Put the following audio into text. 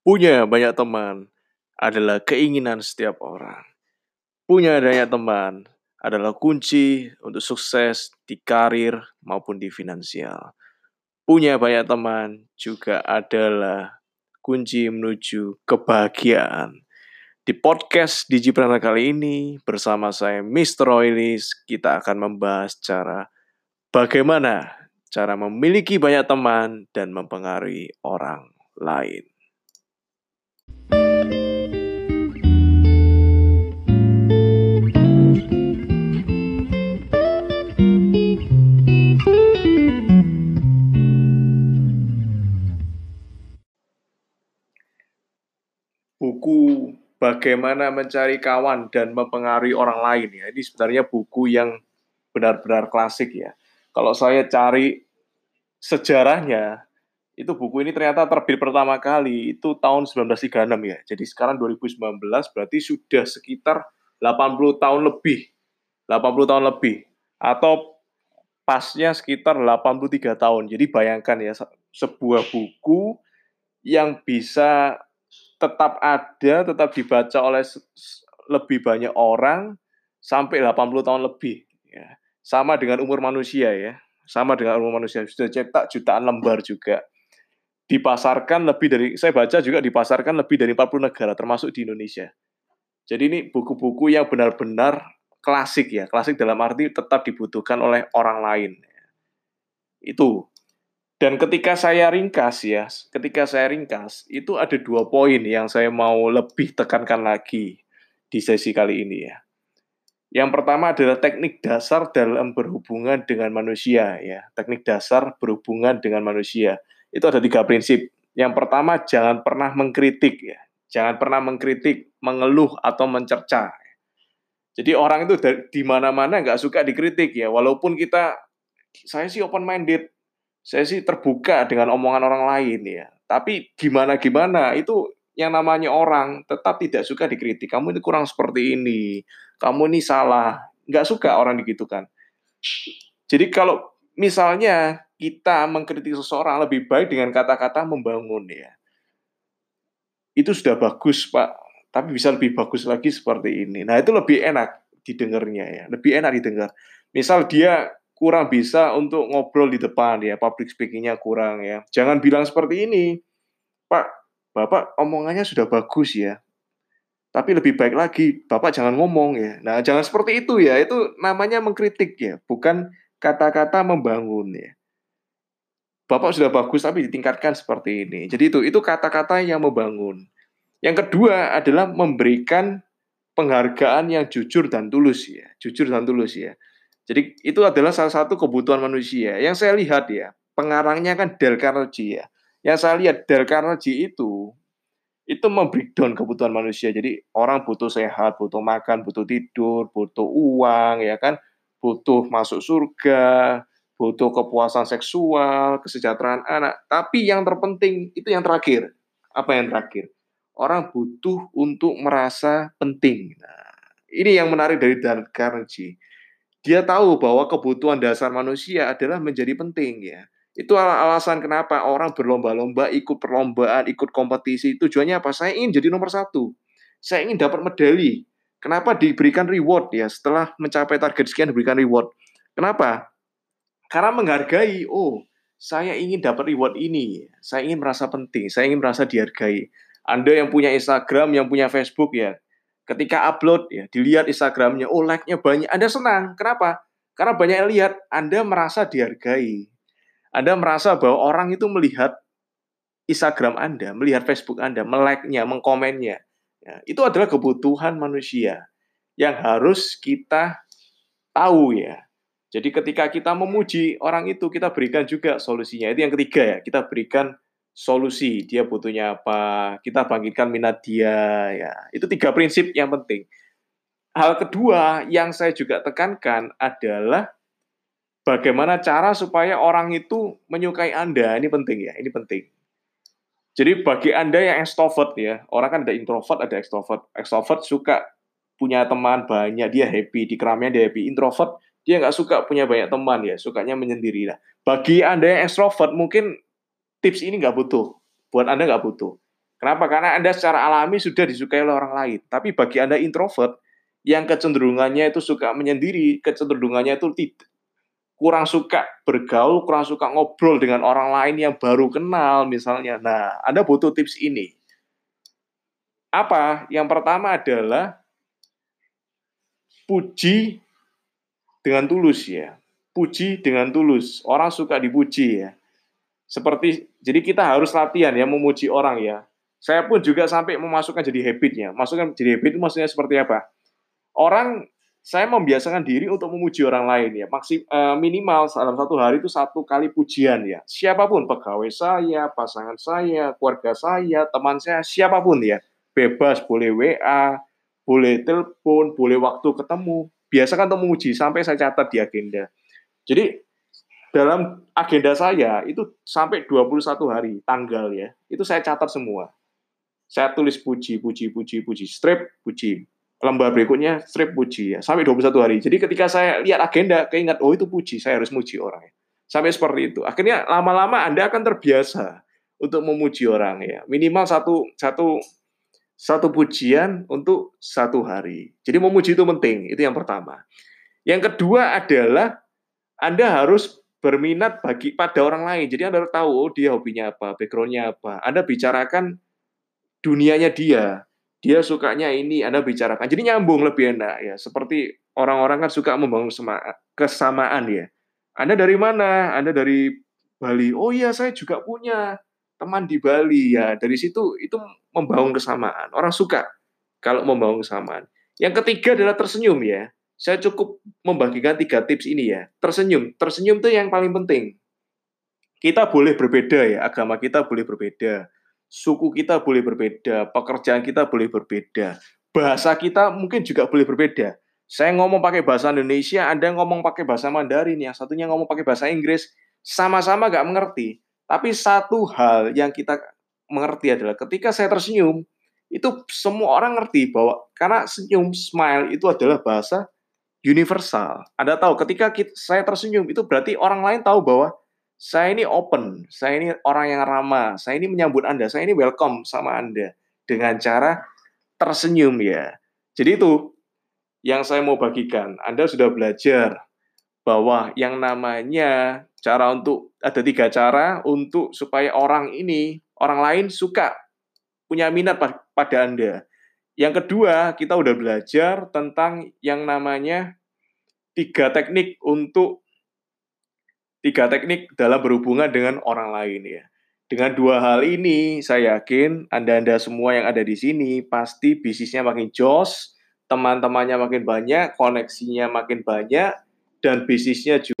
Punya banyak teman adalah keinginan setiap orang. Punya banyak teman adalah kunci untuk sukses di karir maupun di finansial. Punya banyak teman juga adalah kunci menuju kebahagiaan. Di podcast Digipreneur kali ini bersama saya Mr. Oilis kita akan membahas cara bagaimana cara memiliki banyak teman dan mempengaruhi orang lain. Buku Bagaimana Mencari Kawan dan Mempengaruhi Orang Lain ya. Ini sebenarnya buku yang benar-benar klasik ya. Kalau saya cari sejarahnya, itu buku ini ternyata terbit pertama kali itu tahun 1936 ya. Jadi sekarang 2019 berarti sudah sekitar 80 tahun lebih. 80 tahun lebih atau pasnya sekitar 83 tahun. Jadi bayangkan ya sebuah buku yang bisa tetap ada, tetap dibaca oleh lebih banyak orang sampai 80 tahun lebih. Ya. Sama dengan umur manusia ya, sama dengan umur manusia. Sudah cetak jutaan lembar juga. Dipasarkan lebih dari, saya baca juga dipasarkan lebih dari 40 negara, termasuk di Indonesia. Jadi ini buku-buku yang benar-benar klasik ya, klasik dalam arti tetap dibutuhkan oleh orang lain. Itu dan ketika saya ringkas ya, ketika saya ringkas, itu ada dua poin yang saya mau lebih tekankan lagi di sesi kali ini ya. Yang pertama adalah teknik dasar dalam berhubungan dengan manusia ya. Teknik dasar berhubungan dengan manusia. Itu ada tiga prinsip. Yang pertama jangan pernah mengkritik ya. Jangan pernah mengkritik, mengeluh atau mencerca. Jadi orang itu di mana-mana nggak suka dikritik ya. Walaupun kita, saya sih open minded, saya sih terbuka dengan omongan orang lain ya. Tapi gimana-gimana itu yang namanya orang tetap tidak suka dikritik. Kamu ini kurang seperti ini. Kamu ini salah. Nggak suka orang digitukan. Jadi kalau misalnya kita mengkritik seseorang lebih baik dengan kata-kata membangun ya. Itu sudah bagus Pak. Tapi bisa lebih bagus lagi seperti ini. Nah itu lebih enak didengarnya ya. Lebih enak didengar. Misal dia kurang bisa untuk ngobrol di depan ya, public speakingnya kurang ya. Jangan bilang seperti ini, Pak, Bapak omongannya sudah bagus ya, tapi lebih baik lagi Bapak jangan ngomong ya. Nah, jangan seperti itu ya, itu namanya mengkritik ya, bukan kata-kata membangun ya. Bapak sudah bagus tapi ditingkatkan seperti ini. Jadi itu itu kata-kata yang membangun. Yang kedua adalah memberikan penghargaan yang jujur dan tulus ya, jujur dan tulus ya. Jadi itu adalah salah satu kebutuhan manusia. Yang saya lihat ya, pengarangnya kan Dale Carnegie ya. Yang saya lihat Dale Carnegie itu itu membreakdown kebutuhan manusia. Jadi orang butuh sehat, butuh makan, butuh tidur, butuh uang, ya kan, butuh masuk surga, butuh kepuasan seksual, kesejahteraan anak. Tapi yang terpenting itu yang terakhir. Apa yang terakhir? Orang butuh untuk merasa penting. Nah, ini yang menarik dari Dale Carnegie dia tahu bahwa kebutuhan dasar manusia adalah menjadi penting ya. Itu alasan kenapa orang berlomba-lomba, ikut perlombaan, ikut kompetisi. Tujuannya apa? Saya ingin jadi nomor satu. Saya ingin dapat medali. Kenapa diberikan reward ya? Setelah mencapai target sekian diberikan reward. Kenapa? Karena menghargai. Oh, saya ingin dapat reward ini. Saya ingin merasa penting. Saya ingin merasa dihargai. Anda yang punya Instagram, yang punya Facebook ya, ketika upload ya dilihat Instagramnya, oh like-nya banyak, Anda senang. Kenapa? Karena banyak yang lihat, Anda merasa dihargai. Anda merasa bahwa orang itu melihat Instagram Anda, melihat Facebook Anda, melike-nya, mengkomennya. Ya, itu adalah kebutuhan manusia yang harus kita tahu ya. Jadi ketika kita memuji orang itu, kita berikan juga solusinya. Itu yang ketiga ya, kita berikan solusi dia butuhnya apa kita bangkitkan minat dia ya. Itu tiga prinsip yang penting. Hal kedua yang saya juga tekankan adalah bagaimana cara supaya orang itu menyukai anda. Ini penting ya ini penting. Jadi bagi anda yang extrovert ya orang kan ada introvert ada extrovert. Extrovert suka punya teman banyak dia happy. Di keramaian dia happy. Introvert dia nggak suka punya banyak teman ya sukanya menyendiri lah bagi anda yang extrovert mungkin tips ini nggak butuh. Buat Anda nggak butuh. Kenapa? Karena Anda secara alami sudah disukai oleh orang lain. Tapi bagi Anda introvert, yang kecenderungannya itu suka menyendiri, kecenderungannya itu tidak kurang suka bergaul, kurang suka ngobrol dengan orang lain yang baru kenal misalnya. Nah, Anda butuh tips ini. Apa? Yang pertama adalah puji dengan tulus ya. Puji dengan tulus. Orang suka dipuji ya. Seperti jadi kita harus latihan ya memuji orang ya saya pun juga sampai memasukkan jadi habitnya. Masukkan jadi habit itu maksudnya seperti apa? Orang saya membiasakan diri untuk memuji orang lain ya. Maksim, uh, minimal dalam satu hari itu satu kali pujian ya. Siapa pun pegawai saya, pasangan saya, keluarga saya, teman saya, siapa pun ya. Bebas boleh WA, boleh telepon, boleh waktu ketemu. Biasakan untuk memuji sampai saya catat di agenda. Jadi dalam agenda saya itu sampai 21 hari tanggal ya. Itu saya catat semua saya tulis puji, puji, puji, puji, strip, puji. Lembar berikutnya strip puji ya, sampai 21 hari. Jadi ketika saya lihat agenda, keingat, oh itu puji, saya harus muji orang. Ya. Sampai seperti itu. Akhirnya lama-lama Anda akan terbiasa untuk memuji orang ya. Minimal satu satu satu pujian untuk satu hari. Jadi memuji itu penting, itu yang pertama. Yang kedua adalah Anda harus berminat bagi pada orang lain. Jadi Anda tahu oh, dia hobinya apa, backgroundnya apa. Anda bicarakan dunianya dia. Dia sukanya ini, Anda bicarakan. Jadi nyambung lebih enak ya. Seperti orang-orang kan suka membangun kesamaan ya. Anda dari mana? Anda dari Bali. Oh iya, saya juga punya teman di Bali ya. Dari situ itu membangun kesamaan. Orang suka kalau membangun kesamaan. Yang ketiga adalah tersenyum ya. Saya cukup membagikan tiga tips ini ya. Tersenyum. Tersenyum itu yang paling penting. Kita boleh berbeda ya, agama kita boleh berbeda suku kita boleh berbeda, pekerjaan kita boleh berbeda, bahasa kita mungkin juga boleh berbeda. Saya ngomong pakai bahasa Indonesia, Anda ngomong pakai bahasa Mandarin, yang satunya ngomong pakai bahasa Inggris, sama-sama nggak mengerti. Tapi satu hal yang kita mengerti adalah ketika saya tersenyum, itu semua orang ngerti bahwa karena senyum, smile itu adalah bahasa universal. Anda tahu ketika kita, saya tersenyum itu berarti orang lain tahu bahwa saya ini open, saya ini orang yang ramah, saya ini menyambut Anda, saya ini welcome sama Anda dengan cara tersenyum ya. Jadi itu yang saya mau bagikan. Anda sudah belajar bahwa yang namanya cara untuk ada tiga cara untuk supaya orang ini orang lain suka punya minat pada Anda. Yang kedua, kita udah belajar tentang yang namanya tiga teknik untuk tiga teknik dalam berhubungan dengan orang lain ya. Dengan dua hal ini, saya yakin Anda-Anda semua yang ada di sini pasti bisnisnya makin jos, teman-temannya makin banyak, koneksinya makin banyak, dan bisnisnya juga